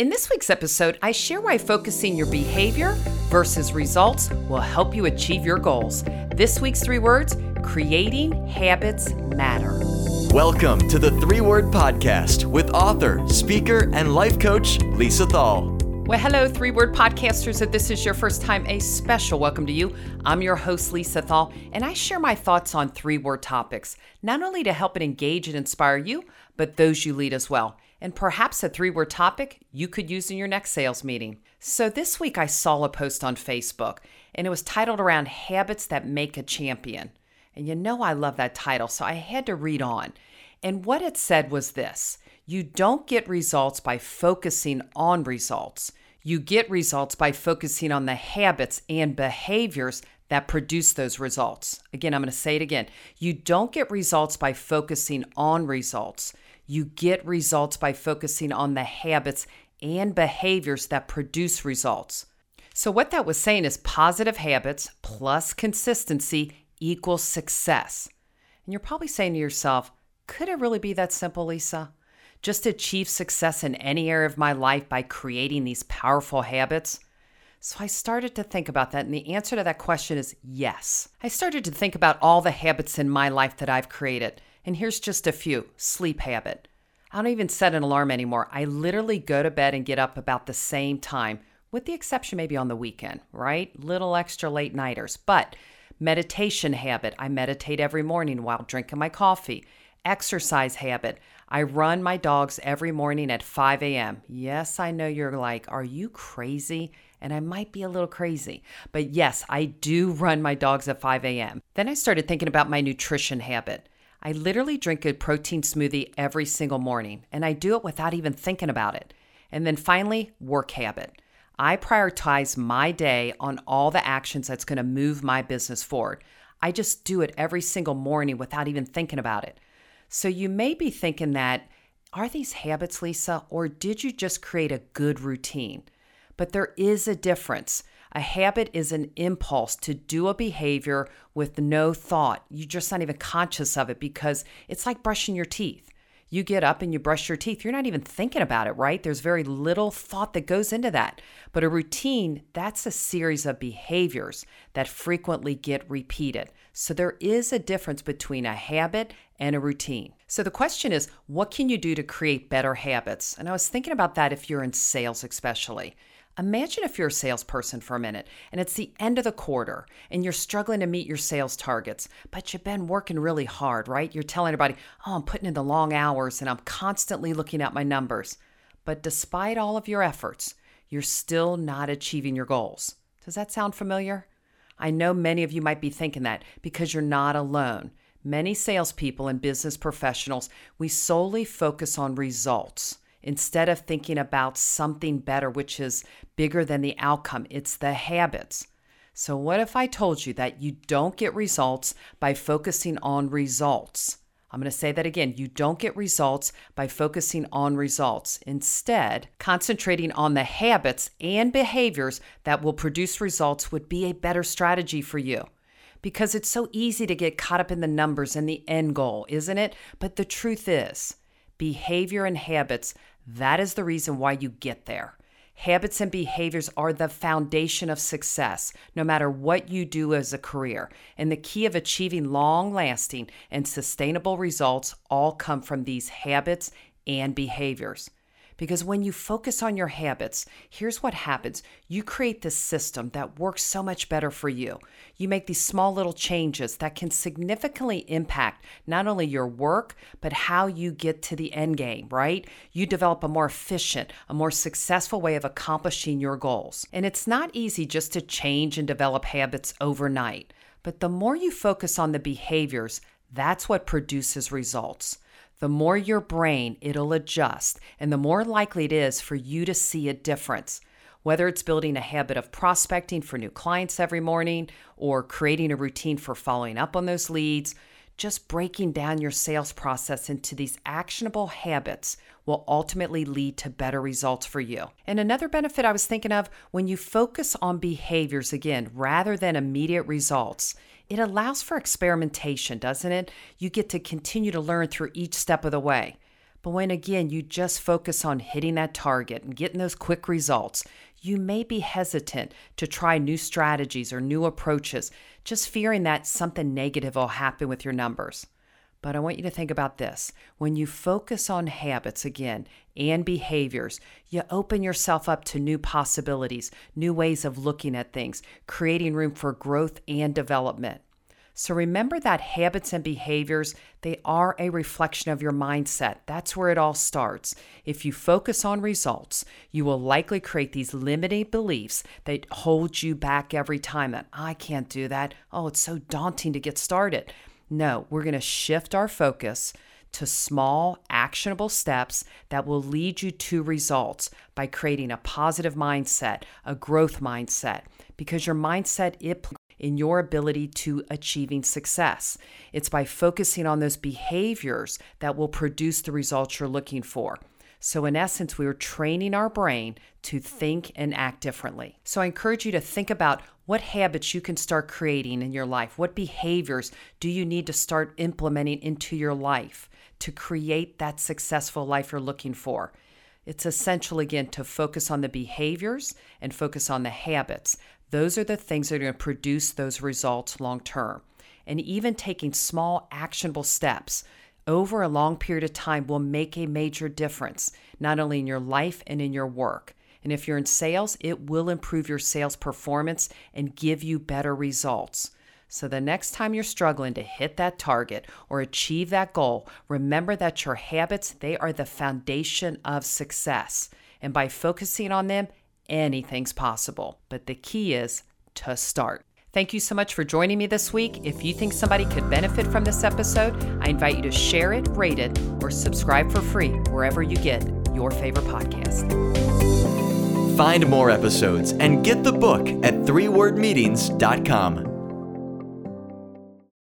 In this week's episode, I share why focusing your behavior versus results will help you achieve your goals. This week's three words creating habits matter. Welcome to the Three Word Podcast with author, speaker, and life coach Lisa Thal. Well, hello, three word podcasters. If this is your first time, a special welcome to you. I'm your host, Lisa Thal, and I share my thoughts on three word topics, not only to help and engage and inspire you, but those you lead as well and perhaps a three word topic you could use in your next sales meeting. So, this week I saw a post on Facebook and it was titled around Habits That Make a Champion. And you know, I love that title, so I had to read on. And what it said was this you don't get results by focusing on results. You get results by focusing on the habits and behaviors that produce those results. Again, I'm going to say it again. You don't get results by focusing on results. You get results by focusing on the habits and behaviors that produce results. So, what that was saying is positive habits plus consistency equals success. And you're probably saying to yourself, could it really be that simple, Lisa? Just achieve success in any area of my life by creating these powerful habits? So I started to think about that, and the answer to that question is yes. I started to think about all the habits in my life that I've created and here's just a few sleep habit. I don't even set an alarm anymore. I literally go to bed and get up about the same time, with the exception maybe on the weekend, right? Little extra late nighters. But meditation habit. I meditate every morning while drinking my coffee. Exercise habit. I run my dogs every morning at 5 a.m. Yes, I know you're like, are you crazy? And I might be a little crazy. But yes, I do run my dogs at 5 a.m. Then I started thinking about my nutrition habit. I literally drink a protein smoothie every single morning, and I do it without even thinking about it. And then finally, work habit. I prioritize my day on all the actions that's going to move my business forward. I just do it every single morning without even thinking about it. So you may be thinking that, are these habits, Lisa, or did you just create a good routine? But there is a difference. A habit is an impulse to do a behavior with no thought. You're just not even conscious of it because it's like brushing your teeth. You get up and you brush your teeth. You're not even thinking about it, right? There's very little thought that goes into that. But a routine, that's a series of behaviors that frequently get repeated. So there is a difference between a habit and a routine. So the question is, what can you do to create better habits? And I was thinking about that if you're in sales, especially. Imagine if you're a salesperson for a minute and it's the end of the quarter and you're struggling to meet your sales targets, but you've been working really hard, right? You're telling everybody, oh, I'm putting in the long hours and I'm constantly looking at my numbers. But despite all of your efforts, you're still not achieving your goals. Does that sound familiar? I know many of you might be thinking that because you're not alone. Many salespeople and business professionals, we solely focus on results instead of thinking about something better, which is bigger than the outcome, it's the habits. So, what if I told you that you don't get results by focusing on results? I'm going to say that again. You don't get results by focusing on results. Instead, concentrating on the habits and behaviors that will produce results would be a better strategy for you. Because it's so easy to get caught up in the numbers and the end goal, isn't it? But the truth is, behavior and habits that is the reason why you get there. Habits and behaviors are the foundation of success, no matter what you do as a career. And the key of achieving long lasting and sustainable results all come from these habits and behaviors. Because when you focus on your habits, here's what happens you create this system that works so much better for you. You make these small little changes that can significantly impact not only your work, but how you get to the end game, right? You develop a more efficient, a more successful way of accomplishing your goals. And it's not easy just to change and develop habits overnight. But the more you focus on the behaviors, that's what produces results the more your brain it'll adjust and the more likely it is for you to see a difference. Whether it's building a habit of prospecting for new clients every morning or creating a routine for following up on those leads, just breaking down your sales process into these actionable habits will ultimately lead to better results for you. And another benefit I was thinking of when you focus on behaviors again rather than immediate results, it allows for experimentation, doesn't it? You get to continue to learn through each step of the way. But when again you just focus on hitting that target and getting those quick results, you may be hesitant to try new strategies or new approaches, just fearing that something negative will happen with your numbers. But I want you to think about this. When you focus on habits again and behaviors, you open yourself up to new possibilities, new ways of looking at things, creating room for growth and development. So remember that habits and behaviors, they are a reflection of your mindset. That's where it all starts. If you focus on results, you will likely create these limiting beliefs that hold you back every time that I can't do that. Oh, it's so daunting to get started. No, we're going to shift our focus to small, actionable steps that will lead you to results by creating a positive mindset, a growth mindset, because your mindset it in your ability to achieving success. It's by focusing on those behaviors that will produce the results you're looking for. So, in essence, we are training our brain to think and act differently. So, I encourage you to think about what habits you can start creating in your life. What behaviors do you need to start implementing into your life to create that successful life you're looking for? It's essential, again, to focus on the behaviors and focus on the habits. Those are the things that are going to produce those results long term. And even taking small, actionable steps over a long period of time will make a major difference, not only in your life and in your work. And if you're in sales, it will improve your sales performance and give you better results. So the next time you're struggling to hit that target or achieve that goal, remember that your habits, they are the foundation of success. And by focusing on them, anything's possible. But the key is to start. Thank you so much for joining me this week. If you think somebody could benefit from this episode, I invite you to share it, rate it, or subscribe for free wherever you get your favorite podcast. Find more episodes and get the book at threewordmeetings.com.